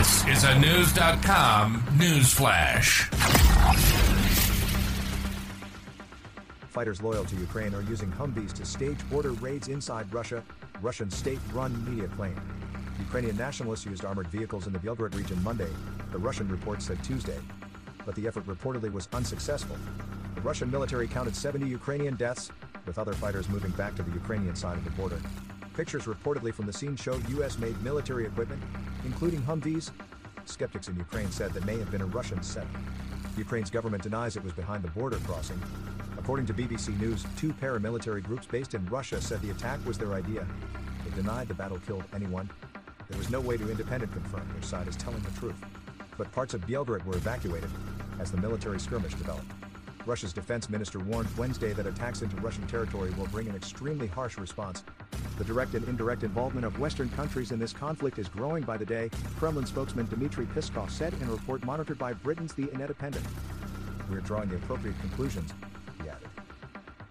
This is a News.com news flash. Fighters loyal to Ukraine are using Humvees to stage border raids inside Russia, Russian state run media claim. Ukrainian nationalists used armored vehicles in the Belgorod region Monday, the Russian report said Tuesday. But the effort reportedly was unsuccessful. The Russian military counted 70 Ukrainian deaths, with other fighters moving back to the Ukrainian side of the border. Pictures reportedly from the scene showed US made military equipment, including Humvees. Skeptics in Ukraine said that may have been a Russian setup. Ukraine's government denies it was behind the border crossing. According to BBC News, two paramilitary groups based in Russia said the attack was their idea. They denied the battle killed anyone. There was no way to independent confirm which side is telling the truth. But parts of Belgorod were evacuated as the military skirmish developed. Russia's defense minister warned Wednesday that attacks into Russian territory will bring an extremely harsh response. The direct and indirect involvement of Western countries in this conflict is growing by the day, Kremlin spokesman Dmitry Peskov said in a report monitored by Britain's The Independent. We're drawing the appropriate conclusions, he added.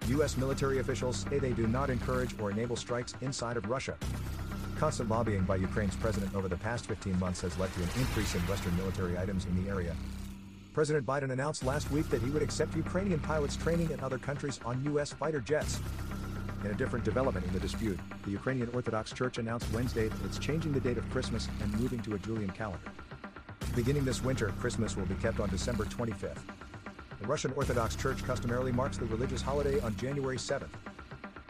U.S. military officials say they do not encourage or enable strikes inside of Russia. Constant lobbying by Ukraine's president over the past 15 months has led to an increase in Western military items in the area. President Biden announced last week that he would accept Ukrainian pilots training in other countries on U.S. fighter jets. In a different development in the dispute, the Ukrainian Orthodox Church announced Wednesday that it's changing the date of Christmas and moving to a Julian calendar. Beginning this winter, Christmas will be kept on December 25th. The Russian Orthodox Church customarily marks the religious holiday on January 7th.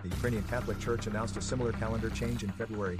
The Ukrainian Catholic Church announced a similar calendar change in February.